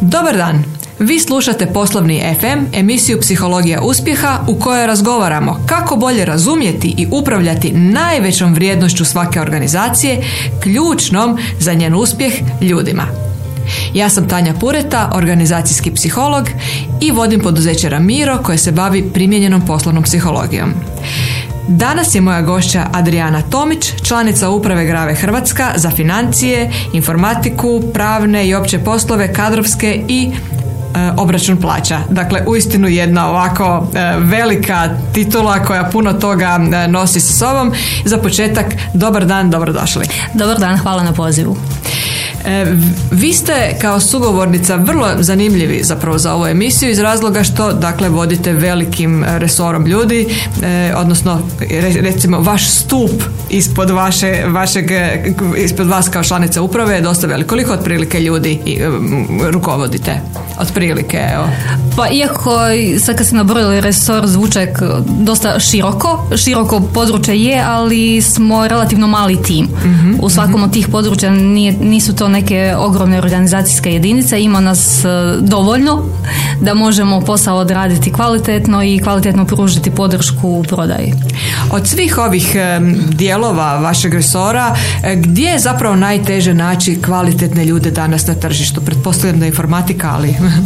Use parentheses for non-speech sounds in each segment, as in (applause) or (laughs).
Dobar dan! Vi slušate Poslovni FM, emisiju Psihologija uspjeha u kojoj razgovaramo kako bolje razumjeti i upravljati najvećom vrijednošću svake organizacije, ključnom za njen uspjeh ljudima. Ja sam Tanja Pureta, organizacijski psiholog i vodim poduzeće Ramiro koje se bavi primijenjenom poslovnom psihologijom. Danas je moja gošća Adriana Tomić, članica uprave Grave Hrvatska za financije, informatiku, pravne i opće poslove, kadrovske i obračun plaća. Dakle, uistinu jedna ovako e, velika titula koja puno toga e, nosi sa sobom. Za početak, dobar dan, dobrodošli. Dobar dan, hvala na pozivu. E, vi ste kao sugovornica vrlo zanimljivi zapravo za ovu emisiju iz razloga što dakle vodite velikim resorom ljudi, e, odnosno recimo vaš stup ispod vaše, vašeg, ispod vas kao članica uprave je dosta veliko. Koliko otprilike ljudi rukovodite? Otprilike, evo. Pa iako sad kad ste nabrojili resor zvučak dosta široko, široko područje je, ali smo relativno mali tim. Mhm, U svakom mhm. od tih područja nije, nisu to neke ogromne organizacijske jedinice, ima nas e, dovoljno da možemo posao odraditi kvalitetno i kvalitetno pružiti podršku u prodaji. Od svih ovih e, dijelova vašeg resora, e, gdje je zapravo najteže naći kvalitetne ljude danas na tržištu? Pretpostavljam da je informatika, ali... (laughs)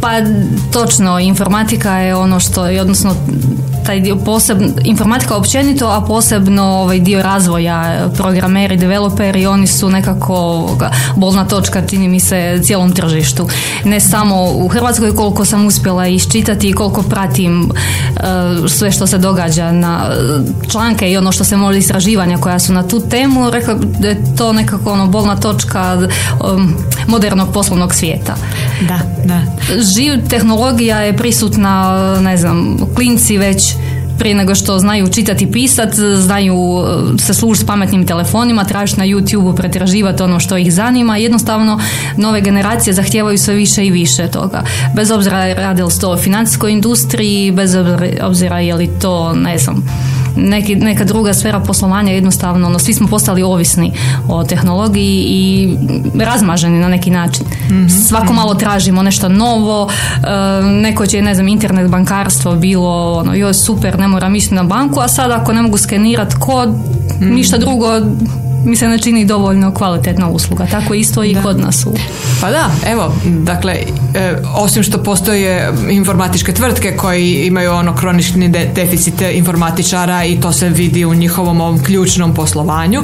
Pa točno, informatika je ono što je, odnosno taj dio posebno, informatika općenito, a posebno ovaj dio razvoja, programeri, developeri, oni su nekako bolna točka, čini mi se, cijelom tržištu. Ne samo u Hrvatskoj koliko sam uspjela iščitati i koliko pratim eh, sve što se događa na članke i ono što se može istraživanja koja su na tu temu, rekla da je to nekako ono bolna točka um, modernog poslovnog svijeta. Da, da. Živ tehnologija je prisutna, ne znam, klinci već prije nego što znaju čitati i pisat, znaju e, se služiti s pametnim telefonima, tražiti na YouTube, pretraživati ono što ih zanima. Jednostavno, nove generacije zahtijevaju sve više i više toga. Bez obzira radi li to o financijskoj industriji, bez obzira je li to, ne znam, neki, neka druga sfera poslovanja jednostavno, no svi smo postali ovisni o tehnologiji i razmaženi na neki način. mm Svako malo tražimo nešto novo, e, neko će, ne znam, internet bankarstvo bilo, ono, joj super, ne moram ići na banku, a sad ako ne mogu skenirati kod, mm ništa drugo mi se ne čini dovoljno kvalitetna usluga. Tako isto i kod nas. U... Pa da, evo, dakle, e, osim što postoje informatičke tvrtke koji imaju ono kronični de- deficit informatičara i to se vidi u njihovom ovom ključnom poslovanju,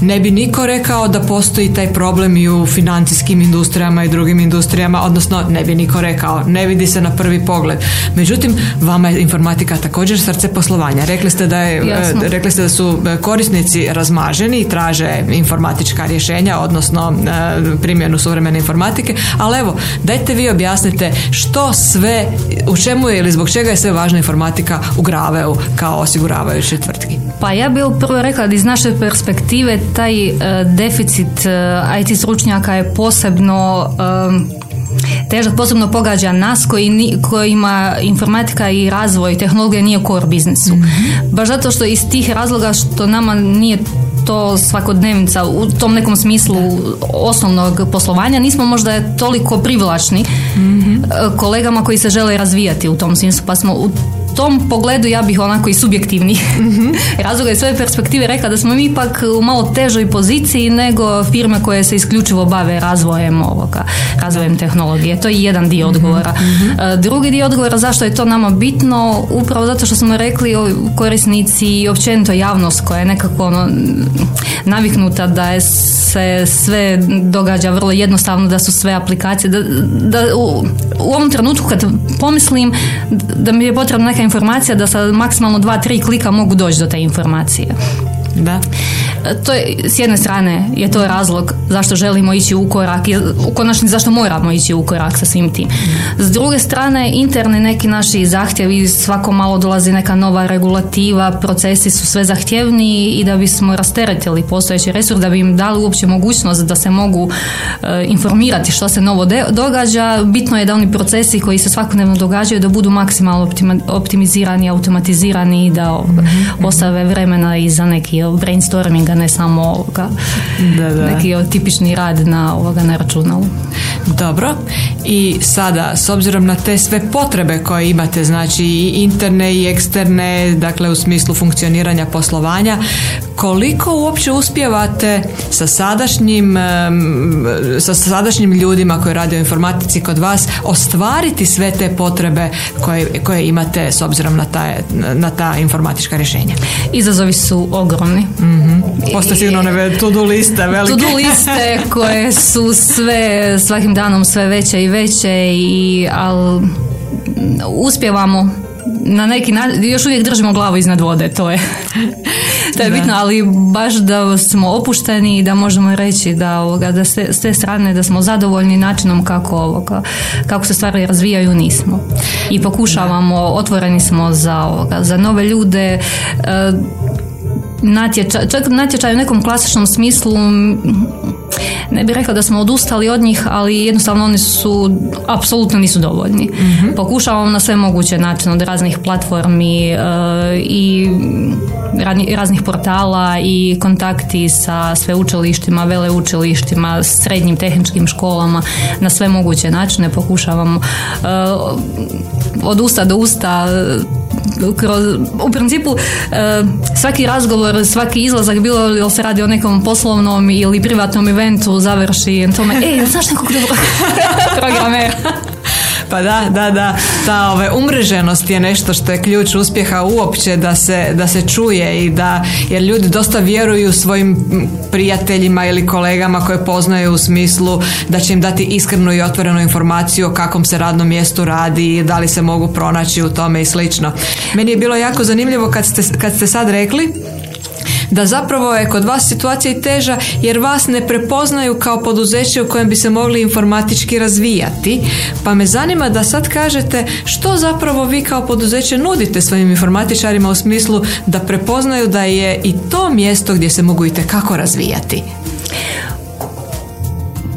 ne bi niko rekao da postoji taj problem i u financijskim industrijama i drugim industrijama, odnosno ne bi niko rekao, ne vidi se na prvi pogled. Međutim, vama je informatika također srce poslovanja. Rekli ste da, je, e, rekli ste da su korisnici razmaženi i traže informatička rješenja, odnosno e, primjenu suvremene informatike, ali evo, dajte vi objasnite što sve, u čemu je ili zbog čega je sve važna informatika u Graveu kao osiguravajući tvrtki? Pa ja bih prvo rekla da iz naše perspektive taj e, deficit e, IT stručnjaka je posebno težak posebno pogađa nas koji, kojima informatika i razvoj tehnologije nije core biznisu. mm Baš zato što iz tih razloga što nama nije to svakodnevnica u tom nekom smislu osnovnog poslovanja nismo možda toliko privlačni mm kolegama koji se žele razvijati u tom smislu pa smo u tom pogledu ja bih onako i subjektivni mm-hmm. (laughs) razloga iz svoje perspektive rekla da smo mi ipak u malo težoj poziciji nego firme koje se isključivo bave razvojem ovoga, razvojem tehnologije. To je jedan dio mhm. odgovora. mm Drugi dio odgovora zašto je to nama bitno, upravo zato što smo rekli korisnici i općenito javnost koja je nekako ono, naviknuta da je se sve događa vrlo jednostavno, da su sve aplikacije, da, da u, u ovom trenutku kad pomislim da mi je potrebna neka informacija da sa maksimalno dva, tri klika mogu doći do te informacije. Da. To je, s jedne strane je to razlog zašto želimo ići u korak i u konačnici zašto moramo ići u korak sa svim tim. S druge strane, interni neki naši zahtjevi, svako malo dolazi neka nova regulativa, procesi su sve zahtjevniji i da bismo rasteretili postojeći resurs, da bi im dali uopće mogućnost da se mogu e, informirati što se novo događa, bitno je da oni procesi koji se svakodnevno događaju da budu maksimalno optimizirani, automatizirani i da mm ostave vremena i za neki brainstorminga, ne samo ovoga, da, da. neki tipični rad na, ovoga, na računalu. Dobro. I sada, s obzirom na te sve potrebe koje imate, znači i interne i eksterne, dakle u smislu funkcioniranja poslovanja, koliko uopće uspijevate sa sadašnjim, sa sadašnjim ljudima koji rade u informatici kod vas ostvariti sve te potrebe koje, koje imate s obzirom na ta, na ta informatička rješenja? Izazovi su ogromni. Mm-hmm. Postoje sigurno one to-do liste velike. To-do liste koje su sve, svakim danom sve veće i veće, i, ali uspjevamo na neki način, još uvijek držimo glavu iznad vode, to je to je bitno, ali baš da smo opušteni i da možemo reći da, ovoga, da se, s te strane da smo zadovoljni načinom kako, ovoga, kako se stvari razvijaju nismo. I pokušavamo, otvoreni smo za, ovoga, za nove ljude, e, natječaj, čak natječaj u nekom klasičnom smislu ne bih rekla da smo odustali od njih, ali jednostavno oni su apsolutno nisu dovoljni. mm Pokušavamo na sve moguće načine od raznih platformi e, i raznih portala i kontakti sa sveučilištima, veleučilištima, srednjim tehničkim školama na sve moguće načine pokušavamo e, od usta do usta kroz, u principu e, svaki razgovor, svaki izlazak, bilo li se radi o nekom poslovnom ili privatnom eventu, završi tome, ej, znaš nekog dobro (laughs) programera? Pa da, da, da. Ta ove, umreženost je nešto što je ključ uspjeha uopće da se, da se čuje i da, jer ljudi dosta vjeruju svojim prijateljima ili kolegama koje poznaju u smislu da će im dati iskrenu i otvorenu informaciju o kakvom se radnom mjestu radi i da li se mogu pronaći u tome i slično. Meni je bilo jako zanimljivo kad ste, kad ste sad rekli da zapravo je kod vas situacija i teža jer vas ne prepoznaju kao poduzeće u kojem bi se mogli informatički razvijati. Pa me zanima da sad kažete što zapravo vi kao poduzeće nudite svojim informatičarima u smislu da prepoznaju da je i to mjesto gdje se mogu i kako razvijati.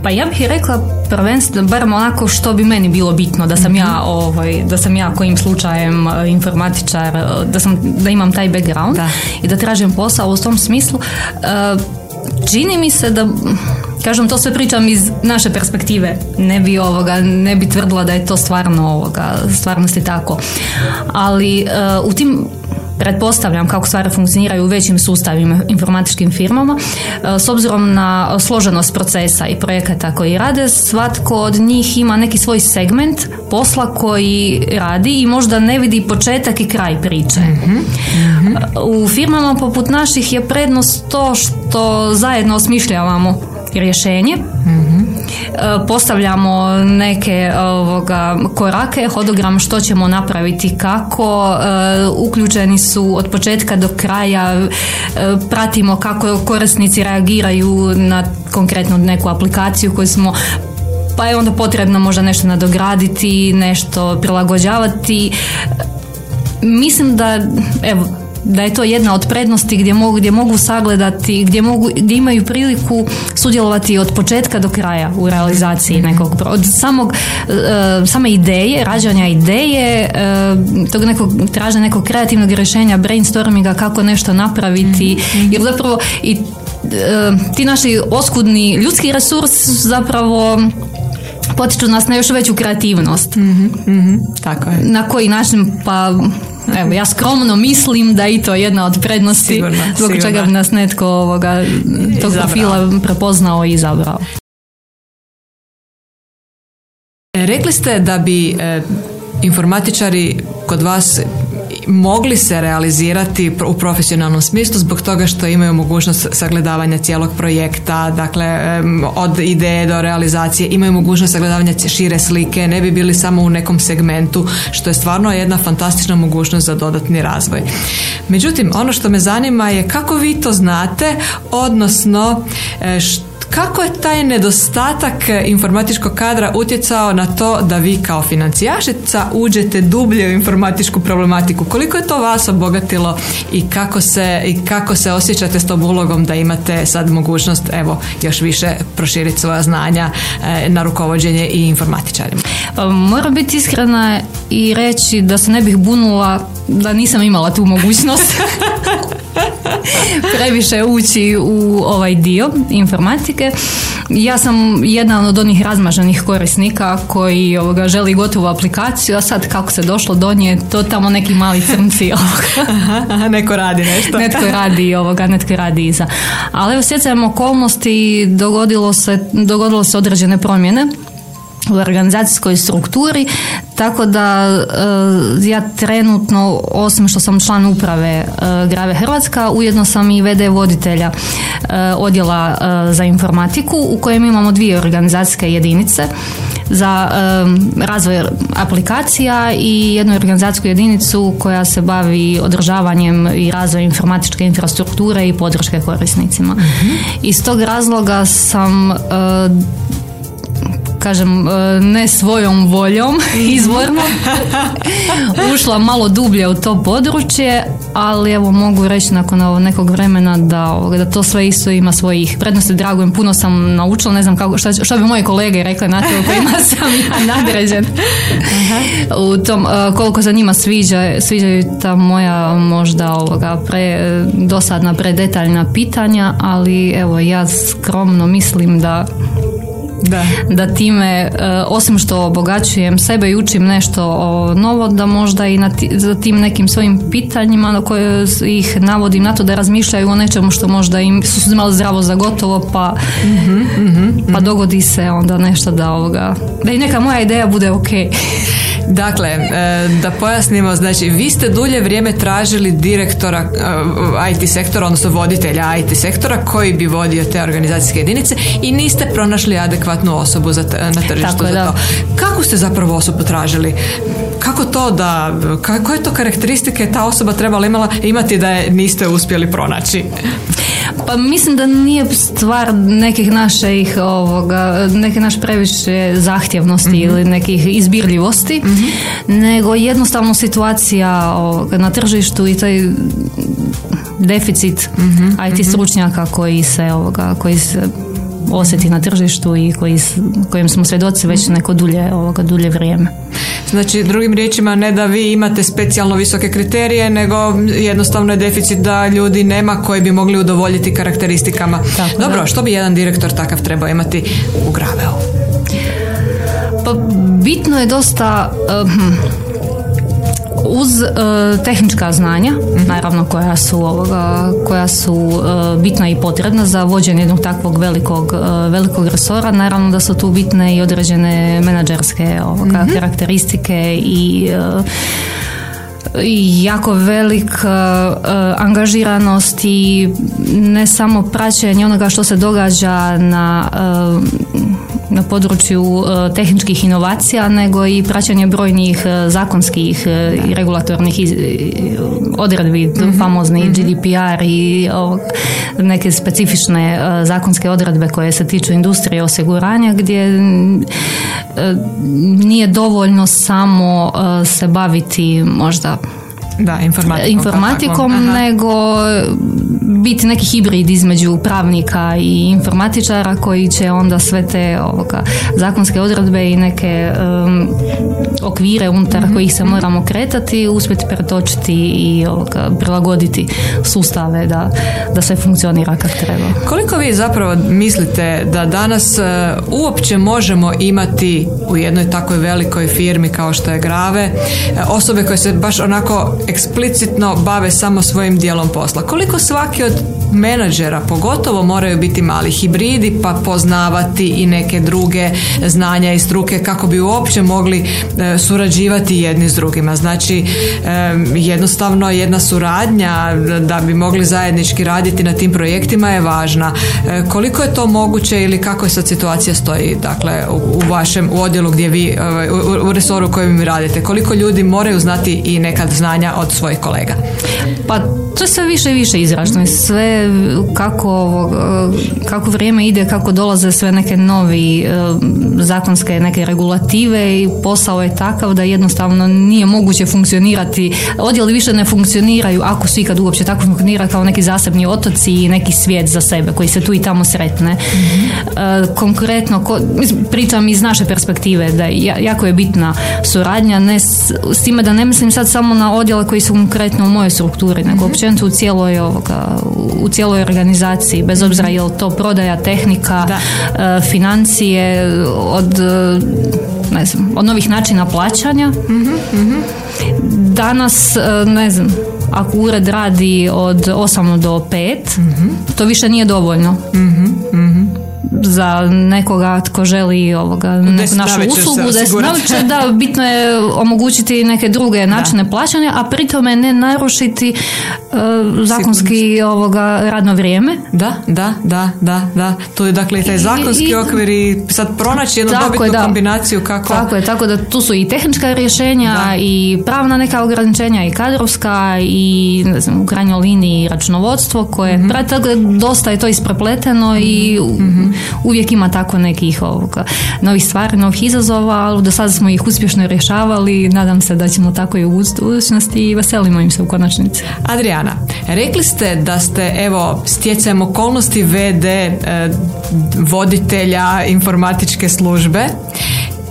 Pa ja bih rekla prvenstveno, barem onako što bi meni bilo bitno, da sam ja, mhm. ovaj, da sam ja kojim slučajem e, informatičar, e, da, sam, da imam taj background i da tražim posao u tom smislu. E, čini mi se da kažem to sve pričam iz naše perspektive ne bi ovoga ne bi tvrdila da je to stvarno ovoga stvarnosti tako ali u tim pretpostavljam kako stvari funkcioniraju u većim sustavima informatičkim firmama. E, s obzirom na složenost procesa i projekata koji rade, svatko od njih ima neki svoj segment posla koji radi i možda ne vidi početak i kraj priče. Mhm, mhm. U firmama poput naših je prednost to što zajedno osmišljavamo rješenje. mm Postavljamo neke ovoga, korake, hodogram što ćemo napraviti, kako, e, uključeni su od početka do kraja, e, pratimo kako korisnici reagiraju na konkretno neku aplikaciju koju smo pa je onda potrebno možda nešto nadograditi, nešto prilagođavati. Mislim da, evo, da je to jedna od prednosti gdje mogu, gdje mogu sagledati, gdje, mogu, gdje imaju priliku sudjelovati od početka do kraja u realizaciji nekog, od samog, e, same ideje, rađanja ideje, uh, tog nekog, traženja nekog kreativnog rješenja, brainstorminga, kako nešto napraviti, mhm. jer zapravo i e, ti naši oskudni ljudski resurs zapravo potiču nas na još veću kreativnost. mm Tako je. Na koji način pa Evo, ja skromno mislim da i to jedna od prednosti sigurno, zbog čega bi nas netko ovoga, tog profila prepoznao i izabrao. E, rekli ste da bi e, informatičari kod vas mogli se realizirati u profesionalnom smislu zbog toga što imaju mogućnost sagledavanja cijelog projekta, dakle od ideje do realizacije, imaju mogućnost sagledavanja šire slike, ne bi bili samo u nekom segmentu, što je stvarno jedna fantastična mogućnost za dodatni razvoj. Međutim, ono što me zanima je kako vi to znate, odnosno što e, kako je taj nedostatak informatičkog kadra utjecao na to da vi kao financijašica uđete dublje u informatičku problematiku? Koliko je to vas obogatilo i kako se, i kako se osjećate s tom ulogom da imate sad mogućnost evo još više proširiti svoja znanja e, na rukovođenje i informatičarima? Pa, moram biti iskrena i reći da se ne bih bunula da nisam imala tu mogućnost. (laughs) (laughs) previše ući u ovaj dio informatike. Ja sam jedna od onih razmaženih korisnika koji ovoga, želi gotovu aplikaciju, a sad kako se došlo do nje, to tamo neki mali crnci. (laughs) aha, neko radi nešto. netko radi ovoga, netko radi iza. Ali evo sjecajem okolnosti dogodilo se, dogodilo se određene promjene u organizacijskoj strukturi, tako da e, ja trenutno, osim što sam član uprave uh, Grave Hrvatska, ujedno sam i VD voditelja e, odjela za informatiku u kojem imamo dvije organizacijske jedinice za razvoj aplikacija i jednu organizacijsku jedinicu koja se bavi održavanjem i razvojem informatičke infrastrukture i podrške korisnicima. mm Iz tog razloga sam kažem, e, ne svojom voljom izvorno (laughs) ušla malo dublje u to područje, ali evo mogu reći nakon nekog vremena da, da to sve isto ima svojih prednosti. Dragujem, puno sam naučila, ne znam kako, šta, što bi moje kolege rekli na to kojima (laughs) sam ja nadređen. U tom, e, koliko se njima sviđa, sviđaju ta moja možda ovoga pre, dosadna, predetaljna pitanja, ali evo ja skromno mislim da da, da time, e, osim što obogaćujem sebe i učim nešto novo, da možda i na za tim nekim svojim pitanjima na koje ih navodim na to da razmišljaju o nečemu što možda im su imali zdravo za gotovo, pa, mhm, mhm, pa mhm. dogodi se onda nešto da ovoga, da i neka moja ideja bude ok. (laughs) Dakle, e, da pojasnimo, znači vi ste dulje vrijeme tražili direktora e, IT sektora, odnosno voditelja IT sektora koji bi vodio te organizacijske jedinice i niste pronašli adekvatnu osobu za na tržištu za to. Kako ste zapravo osobu tražili? Kako to da, koje to karakteristike ta osoba trebala imala imati da je niste uspjeli pronaći? Pa mislim da nije stvar nekih naših ovoga, neke naše previše zahtjevnosti mhm. ili nekih izbirljivosti, mhm. nego jednostavno situacija ovoga, na tržištu i taj deficit mm IT stručnjaka koji se ovoga, koji se osjeti na tržištu i koji, kojim smo svjedoci već neko dulje, ovoga, dulje vrijeme. Znači, drugim riječima, ne da vi imate specijalno visoke kriterije, nego jednostavno je deficit da ljudi nema koji bi mogli udovoljiti karakteristikama. Dobro, što bi jedan direktor takav trebao imati u Graveu? Pa bitno je dosta... uz e, tehnička znanja, mhm. naravno koja su ovoga, koja su uh, bitna i potrebna za vođenje jednog takvog velikog, e, velikog resora, naravno da su tu bitne i određene menadžerske ovoga, mhm. karakteristike i jako velik angažiranost i ne samo praćenje onoga što se događa na na području e, tehničkih inovacija, nego i praćenje brojnih e, zakonskih e, i regulatornih odredbi, mm famozni mhm. GDPR i neke specifične zakonske odredbe koje se tiču industrije osiguranja gdje nije dovoljno samo se baviti možda da, informatikom, informatikom nego biti neki hibrid između pravnika i informatičara koji će onda sve te ovoga, zakonske odredbe i neke okvire unutar mm kojih se moramo kretati uspjeti pretočiti i ovoga, prilagoditi sustave da, da sve funkcionira kako treba. Koliko vi zapravo mislite da danas uh, uopće možemo imati u jednoj takvoj velikoj firmi kao što je Grave uh, osobe koje se baš onako eksplicitno bave samo svojim dijelom posla. Koliko svaki od menadžera pogotovo moraju biti mali hibridi pa poznavati i neke druge znanja i struke kako bi uopće mogli e, surađivati jedni s drugima. Znači e, jednostavno jedna suradnja da bi mogli zajednički raditi na tim projektima je važna. E, koliko je to moguće ili kako je sad situacija stoji dakle u, vašem u odjelu gdje vi u, u resoru u kojem vi radite? Koliko ljudi moraju znati i nekad znanja od svojih kolega? Pa to je sve više i više izraženo. Sve kako, kako vrijeme ide, kako dolaze sve neke novi e, zakonske neke regulative i posao je takav da jednostavno nije moguće funkcionirati. Odjeli više ne funkcioniraju ako su ikad uopće tako funkcionira kao neki zasebni otoci i neki svijet za sebe koji se tu i tamo sretne. mm Konkretno, pričam iz naše perspektive da jako je bitna suradnja, ne s, s time da ne mislim sad samo na odjele koji su konkretno u mojoj strukturi, nego općenito u cijeloj, ovoga, u cijeloj organizaciji, bez obzira je li to prodaja, tehnika, da. E, financije, od ne znam, od novih načina plaćanja. mm Danas, e, ne znam, ako ured radi od 8 do 5, to više nije dovoljno. Za nekoga tko želi ovoga, neku našu uslugu, da, da, (laughs) bitno je omogućiti neke druge načine plaćanja, a pri tome ne narušiti uh, zakonski ovoga radno vrijeme. Da, da, da, da, da. To je dakle i taj zakonski I, okvir i sad pronaći jednu dobitnu je, kombinaciju kako... Tako je, tako da tu su i tehnička rješenja i pravna neka ograničenja i kadrovska i ne znam, u krajnjoj liniji računovodstvo koje mm-hmm. dosta je to isprepleteno i mm uvijek ima tako nekih ovoga, novih stvari, novih izazova, ali do sada smo ih uspješno rješavali nadam se da ćemo tako i u budućnosti i veselimo im se u konačnici. Adriana, rekli ste da ste evo stjecajem okolnosti VD eh, voditelja informatičke službe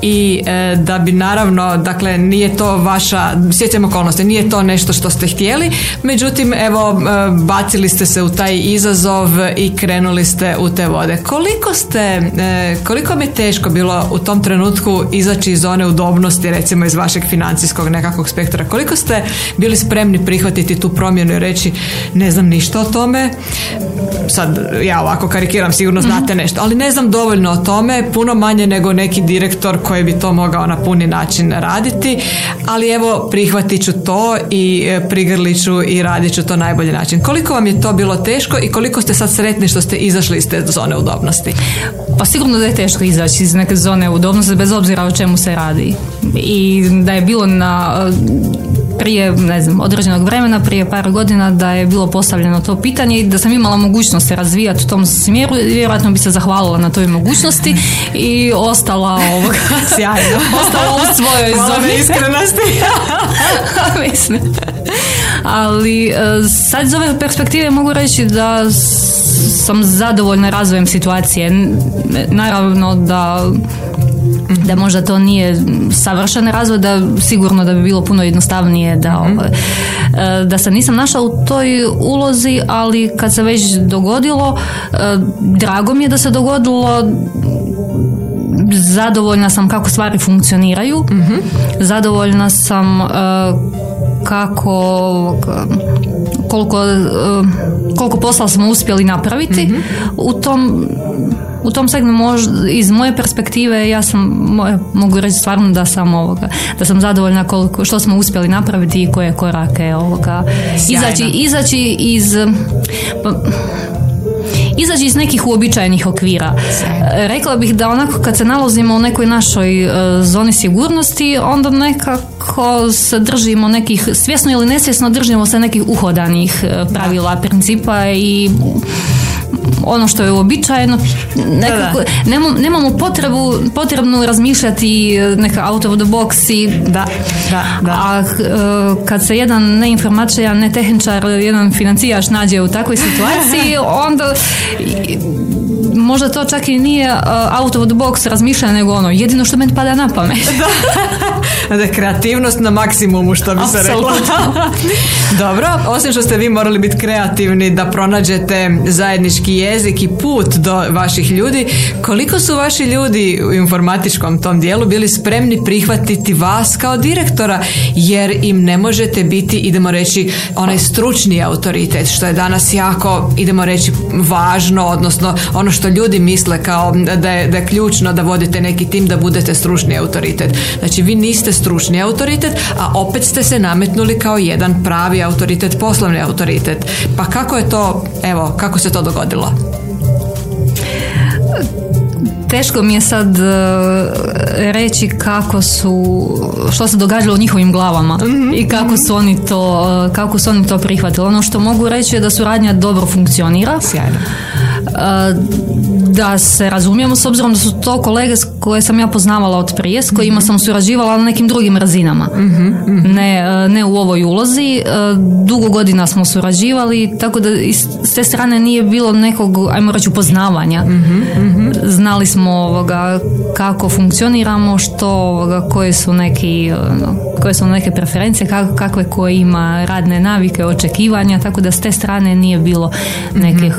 i e, da bi naravno, dakle nije to vaša, sjećam okolnosti, nije to nešto što ste htjeli, međutim evo e, bacili ste se u taj izazov i krenuli ste u te vode. Koliko ste, e, koliko mi je teško bilo u tom trenutku izaći iz zone udobnosti, recimo iz vašeg financijskog nekakvog spektra, koliko ste bili spremni prihvatiti tu promjenu i reći ne znam ništa o tome, sad ja ovako karikiram, sigurno znate nešto, ali ne znam dovoljno o tome, puno manje nego neki direktor koji bi to mogao na puni način raditi, ali evo prihvatit ću to i e, prigrlit ću i radit ću to najbolji način. Koliko vam je to bilo teško i koliko ste sad sretni što ste izašli iz te zone udobnosti? Pa sigurno da je teško izaći iz neke zone udobnosti bez obzira o čemu se radi. I da je bilo na prije, ne znam, određenog vremena, prije par godina da je bilo postavljeno to pitanje i da sam imala mogućnost se razvijati u tom smjeru, vjerojatno bi se zahvalila na toj mogućnosti i ostala ovoga. (laughs) Sjajno. (laughs) ostala u svojoj zoni. iskrenosti. (laughs) Mislim. Ali e, sad iz ove perspektive mogu reći da sam zadovoljna razvojem situacije. Naravno da da možda to nije savršen razvoj, da sigurno da bi bilo puno jednostavnije da, mhm. ovaj, e, da se nisam našla u toj ulozi, ali kad se već dogodilo, e, drago mi je da se dogodilo zadovoljna sam kako stvari funkcioniraju, mhm. zadovoljna sam e, kako koliko, koliko posla smo uspjeli napraviti mhm. u tom u tom segmentu iz moje perspektive ja sam mogu reći stvarno da sam ovoga da sam zadovoljna koliko što smo uspjeli napraviti i koje korake ovoga izaći izaći iz pa, izaći iz nekih uobičajenih okvira. Rekla bih da onako kad se nalazimo u nekoj našoj e, zoni sigurnosti, onda nekako se držimo nekih, svjesno ili nesvjesno držimo se nekih uhodanih e, pravila, principa i ono što je uobičajeno nekako, nemamo, potrebu potrebnu razmišljati e, neka out of the box i da, da, da. a e, kad se jedan neinformačajan, ne tehničar jedan financijaš nađe u takvoj situaciji (laughs) onda možda to čak i nije uh, out of the box razmišljanje, nego ono, jedino što meni pada na pamet. (laughs) da. (laughs) da, kreativnost na maksimumu, što bi se rekla. (laughs) Dobro, osim što ste vi morali biti kreativni da pronađete zajednički jezik i put do vaših ljudi, koliko su vaši ljudi u informatičkom tom dijelu bili spremni prihvatiti vas kao direktora, jer im ne možete biti, idemo reći, onaj stručni autoritet, što je danas jako, idemo reći, važno, odnosno ono što ljudi misle kao da je, da je ključno da vodite neki tim da budete stručni autoritet. Znači vi niste stručni autoritet, a opet ste se nametnuli kao jedan pravi autoritet, poslovni autoritet. Pa kako je to, evo, kako se to dogodilo? teško mi je sad e, reći kako su, što se događalo u njihovim glavama mhm. i kako su oni to, e, kako su oni to prihvatili. Ono što mogu reći je da suradnja dobro funkcionira. Sjajno uh, da se razumijemo s obzirom da su to kolege koje sam ja poznavala od prije, s kojima sam surađivala na nekim drugim razinama. Mhm, mhm. Ne, ne u ovoj ulozi. E, dugo godina smo surađivali, tako da s te strane nije bilo nekog, ajmo reći, upoznavanja. Mhm, Znali smo ovoga, kako funkcioniramo, što ovoga, koje su neki ono, koje su neke preferencije, kakve koje ima radne navike, očekivanja, tako da s te strane nije bilo nekih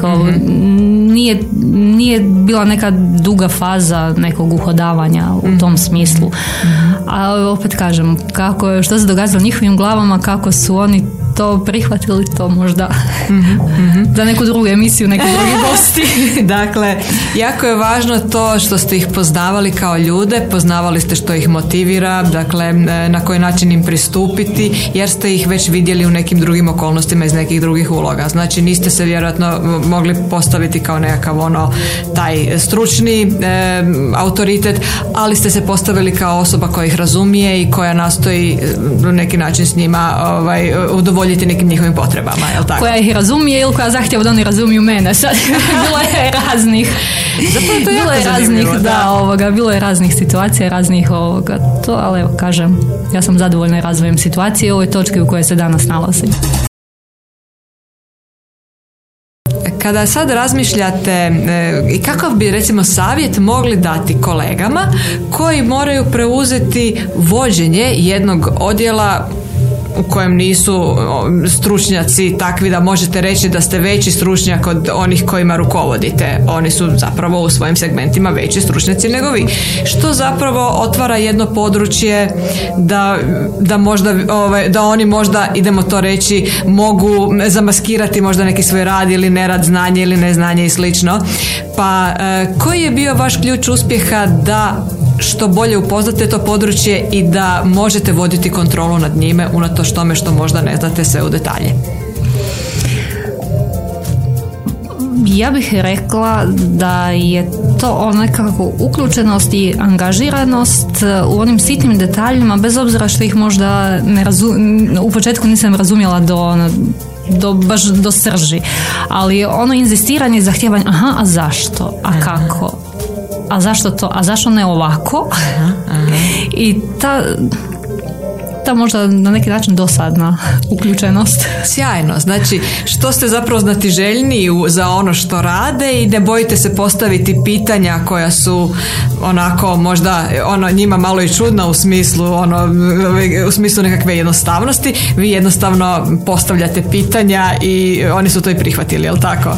nije, nije bila neka duga faza nekog uhodavanja u tom smislu. A opet kažem, kako, što se događalo njihovim glavama, kako su oni to prihvatili, to možda za neku drugu emisiju, neki drugi (laughs) gosti. dakle, jako je važno to što ste ih poznavali kao ljude, poznavali ste što ih motivira, dakle, na koji način im pristupiti, jer ste ih već vidjeli u nekim drugim okolnostima iz nekih drugih uloga. Znači, niste se vjerojatno mogli postaviti kao nekakav ono, taj stručni autoritet, ali ste se postavili kao osoba koja ih razumije i koja nastoji na neki način s njima ovaj, udovoljiti nekim njihovim potrebama, jel tako? Koja ih razumije ili koja zahtjeva da oni razumiju mene. (laughs) Sad, bilo je raznih. Zapravo to bilo je raznih, da. da, ovoga, bilo je raznih situacija, raznih ovoga, to, ali evo, kažem, ja sam zadovoljna razvojem situacije u ovoj točki u kojoj se danas nalazim. Kada sad razmišljate e, i kakav bi recimo savjet mogli dati kolegama koji moraju preuzeti vođenje jednog odjela u kojem nisu stručnjaci takvi da možete reći da ste veći stručnjak od onih kojima rukovodite. Oni su zapravo u svojim segmentima veći stručnjaci nego vi. Što zapravo otvara jedno područje da, da možda ovaj, da oni možda, idemo to reći, mogu zamaskirati možda neki svoj rad ili nerad, znanje ili neznanje i slično. Pa e, koji je bio vaš ključ uspjeha da što bolje upoznate to područje i da možete voditi kontrolu nad njime unatoč tome što možda ne znate sve u detalje. Ja bih rekla da je to nekako uključenost i angažiranost u onim sitnim detaljima, bez obzira što ih možda ne u početku nisam razumjela do ono, do, baš do srži. Ali ono inzistiranje i zahtjevanje, aha, a zašto? A kako? A zašto to, a zašto ne ovako? I ta ta možda na neki način dosadna uključenost. Sjajno, znači što ste zapravo znatiželjni za ono što rade i ne bojite se postaviti pitanja koja su onako možda ono njima malo i čudna u smislu ono u smislu nekakve jednostavnosti, vi jednostavno postavljate pitanja i oni su to i prihvatili, jel tako?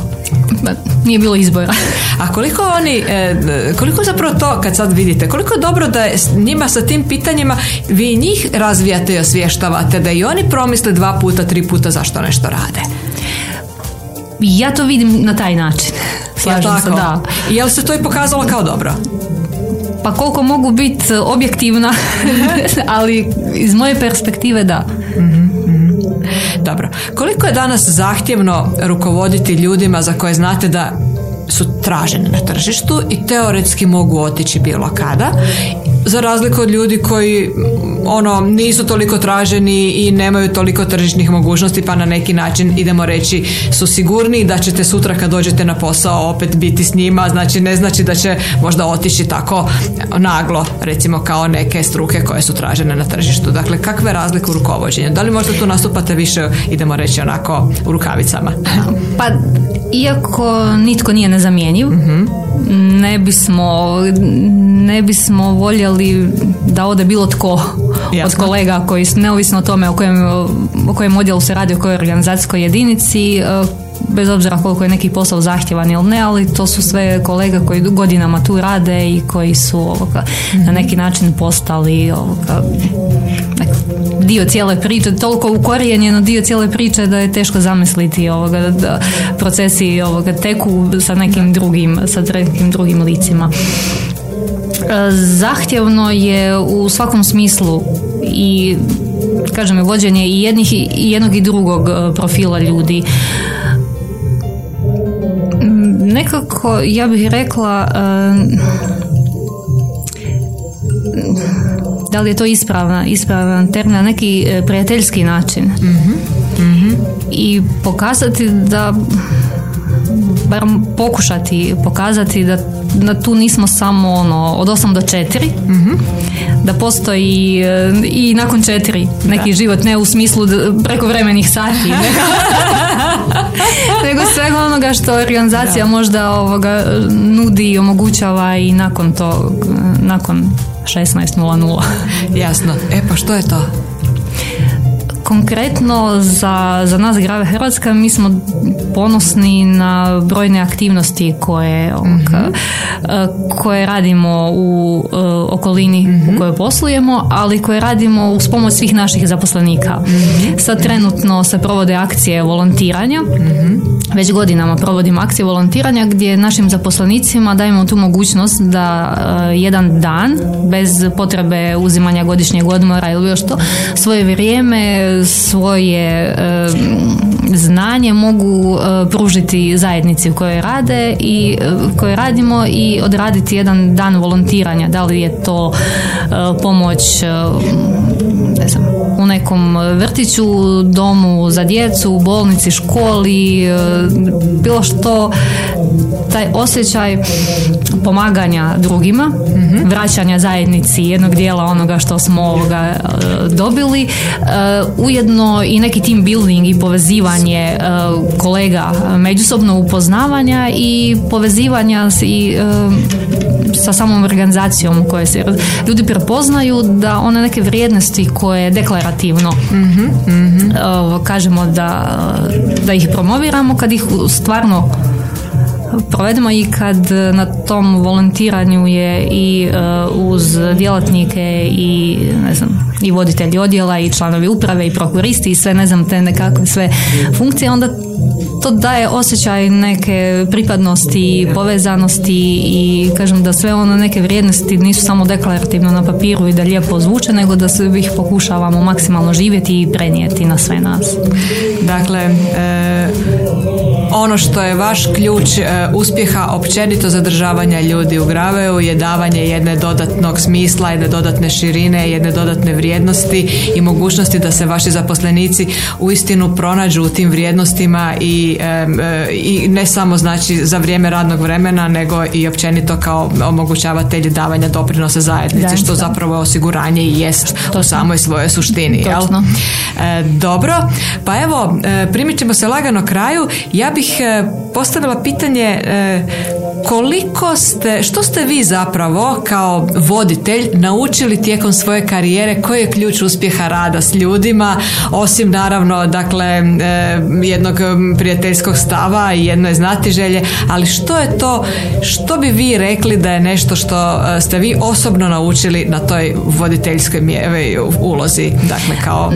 Nije bilo izbora. (laughs) A koliko oni, e, koliko zapravo to kad sad vidite, koliko je dobro da njima sa tim pitanjima vi njih razvijate i osvještavate, da i oni promisle dva puta, tri puta zašto nešto rade? Ja to vidim na taj način. Slažem se, da. I jel se to i pokazalo kao dobro? Pa koliko mogu biti objektivna, (laughs) ali iz moje perspektive da. mm dobro. Koliko je danas zahtjevno rukovoditi ljudima za koje znate da su traženi na tržištu i teoretski mogu otići bilo kada za razliku od ljudi koji ono nisu toliko traženi i nemaju toliko tržišnih mogućnosti pa na neki način idemo reći su sigurni da ćete sutra kad dođete na posao opet biti s njima. Znači ne znači da će možda otići tako naglo recimo kao neke struke koje su tražene na tržištu. Dakle kakve razlike u rukovođenju? Da li možda tu nastupate više idemo reći onako u rukavicama? Pa iako nitko nije nezamjenjiv mm ne bismo ne bismo voljeli da ode bilo tko od kolega koji neovisno o tome o kojem, o kojem odjelu se radi, o kojoj organizacijskoj jedinici, e, bez obzira koliko je neki posao zahtjevan ili ne, ali to su sve kolega koji godinama tu rade i koji su ovoga, na neki način postali ovoga, dio cijele priče, toliko ukorijenjeno dio cijele priče da je teško zamisliti ovoga, da procesi ovoga teku sa nekim drugim, sa nekim drugim licima. E, zahtjevno je u svakom smislu i kažem vođenje i jednih i jednog i drugog e, profila ljudi nekako ja bih rekla e, da li je to ispravna, ispravan termin na neki e, prijateljski način? I pokazati da bar pokušati pokazati da, da tu nismo samo ono od 8 do 4 da postoji e, i nakon četiri neki život ne u smislu preko vremenih sati (laughs) (laughs) nego svega onoga što organizacija možda ovoga nudi i omogućava i nakon to nakon 16.00 jasno. E pa što je to Konkretno za, za nas Grave Hrvatska mi smo ponosni na brojne aktivnosti koje, mm koje radimo u uh, okolini u mhm. kojoj poslujemo, ali koje radimo uz pomoć svih naših zaposlenika. mm Sad trenutno se provode akcije volontiranja. mm Već godinama provodimo akcije volontiranja gdje našim zaposlenicima dajemo tu mogućnost da uh, jedan dan bez potrebe uzimanja godišnjeg odmora ili još to svoje vrijeme svoje znanje mogu e, pružiti zajednici u kojoj rade i e, koje radimo i odraditi jedan dan volontiranja. Da li je to pomoć ne znam, u nekom vrtiću, domu za djecu, u bolnici, školi, bilo što, taj osjećaj pomaganja drugima, mhm. vraćanja zajednici jednog dijela onoga što smo ovoga dobili, ujedno i neki team building i povezivanje kolega, međusobno upoznavanja i povezivanja i sa samom organizacijom u kojoj se ljudi prepoznaju da one neke vrijednosti koje deklarativno mm kažemo da, da ih promoviramo kad ih stvarno provedemo i kad na tom volontiranju je i uz djelatnike i ne znam i voditelji odjela i članovi uprave i prokuristi i sve ne znam te nekakve sve funkcije onda to daje osjećaj neke pripadnosti, povezanosti i kažem da sve ono neke vrijednosti nisu samo deklarativno na papiru i da lijepo zvuče, nego da se ih pokušavamo maksimalno živjeti i prenijeti na sve nas. Dakle, e, ono što je vaš ključ e, uspjeha općenito zadržavanja ljudi u Graveu je davanje jedne dodatnog smisla, jedne dodatne širine, jedne dodatne vrijednosti i mogućnosti da se vaši zaposlenici uistinu pronađu u tim vrijednostima i, e, i ne samo znači za vrijeme radnog vremena nego i općenito kao omogućavatelji davanja doprinosa zajednici što zapravo osiguranje i jest u samoj svojoj suštini. Jel? E, dobro, pa evo primit ćemo se lagano kraju. Ja bih E, postavila pitanje e, koliko ste, što ste vi zapravo kao voditelj naučili tijekom svoje karijere, koji je ključ uspjeha rada s ljudima, osim naravno dakle e, jednog prijateljskog stava i jedno je znati želje, ali što je to, što bi vi rekli da je nešto što ste vi osobno naučili na toj voditeljskoj ulozi, dakle kao...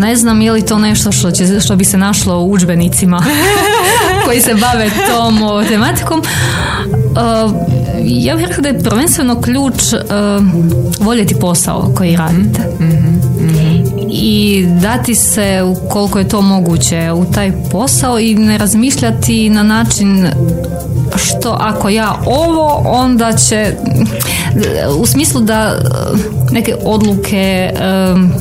Ne znam je li to nešto što, će, što bi se našlo u udžbenicima (laughs) koji se bave tom tematikom. Ja bih rekla da je prvenstveno ključ uh, voljeti posao koji radite. I dati se koliko je to moguće u taj posao i ne razmišljati na način što ako ja ovo onda će u smislu da neke odluke um,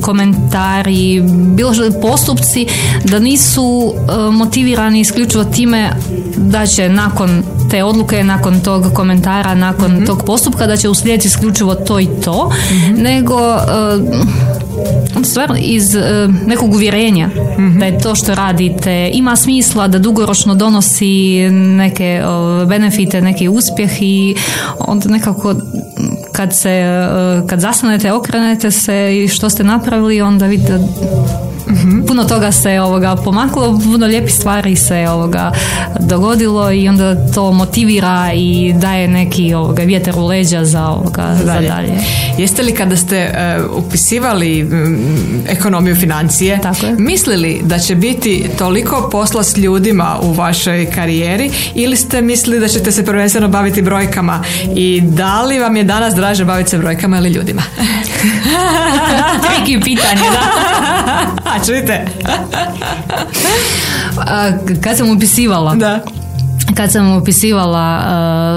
komentari, bilo što postupci da nisu e, motivirani isključivo time da će nakon te odluke, nakon tog komentara, nakon mhm. tog postupka da će uslijediti isključivo to i to, mhm. nego e, stvarno iz e, nekog uvjerenja da je to što radite ima smisla da dugoročno donosi neke benefite, neki uspjeh i onda nekako kad se, kad zastanete, okrenete se i što ste napravili, onda vidite mm Puno toga se ovoga pomaklo, puno lijepih stvari se ovoga dogodilo i onda to motivira i daje neki ovoga vjetar u leđa za ovoga za dalje. Jeste li kada ste e, upisivali ekonomiju financije Tako je. mislili da će biti toliko posla s ljudima u vašoj karijeri ili ste mislili da ćete se prvenstveno baviti brojkama i da li vam je danas draže baviti se brojkama ili ljudima? (laughs) Triki pitanje, da. (laughs) A čujte. kad sam upisivala. Da. Kad sam upisivala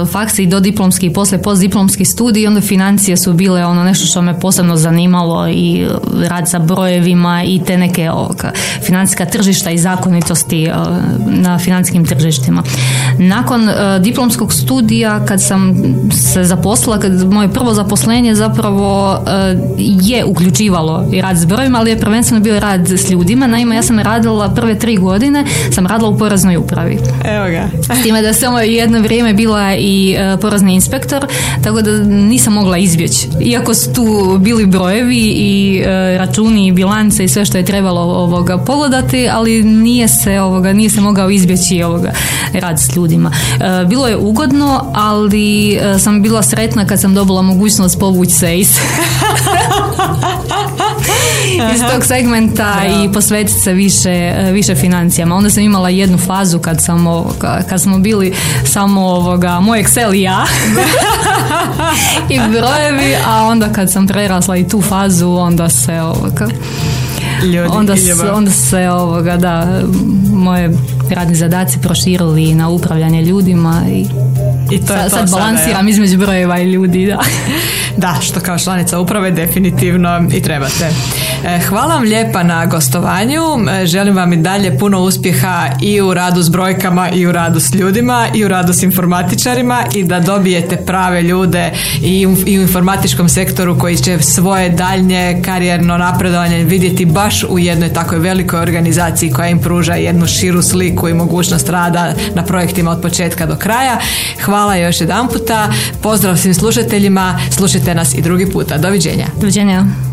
uh, faksi do diplomski i poslije postdiplomski studij, onda financije su bile ono nešto što me posebno zanimalo i rad sa brojevima i te neke ovoga, financijska tržišta i zakonitosti uh, na financijskim tržištima. Nakon uh, diplomskog studija kad sam se zaposlila, kad moje prvo zaposlenje zapravo je uključivalo i rad s brojevima, ali je prvenstveno bio rad s ljudima. Naime, ja sam radila prve tri godine, sam radila u poreznoj upravi. Evo ga. Time da sam jedno vrijeme bila i uh, porezni inspektor, tako da nisam mogla izbjeći. Iako su tu bili brojevi i uh, računi i bilance i sve što je trebalo ovoga pogledati, ali nije se ovoga nije se mogao izbjeći ovoga rad s ljudima. Uh, bilo je ugodno, ali sam bila sretna kad sam dobila mogućnost povući se iz (laughs) iz tog segmenta i posvetiti se više, više financijama. Onda sam imala jednu fazu kad, sam, kad smo bili samo ovoga, moj Excel i ja. (laughs) I brojevi, a onda kad sam prerasla i tu fazu, onda se ovoga, Ljudi onda, se, onda se ovoga, da, moje radni zadaci proširili na upravljanje ljudima i, I to je sad, to sad balansiram sada, između brojeva i ljudi, da. (laughs) Da, što kao članica uprave definitivno i trebate. E, hvala vam lijepa na gostovanju. E, želim vam i dalje puno uspjeha i u radu s brojkama i u radu s ljudima i u radu s informatičarima i da dobijete prave ljude i u informatičkom sektoru koji će svoje daljnje karijerno napredovanje vidjeti baš u jednoj takvoj velikoj organizaciji koja im pruža jednu širu sliku i mogućnost rada na projektima od početka do kraja. Hvala još jedan puta. Pozdrav svim slušateljima. Slušajte nas i drugi puta. Doviđenja. Doviđenja.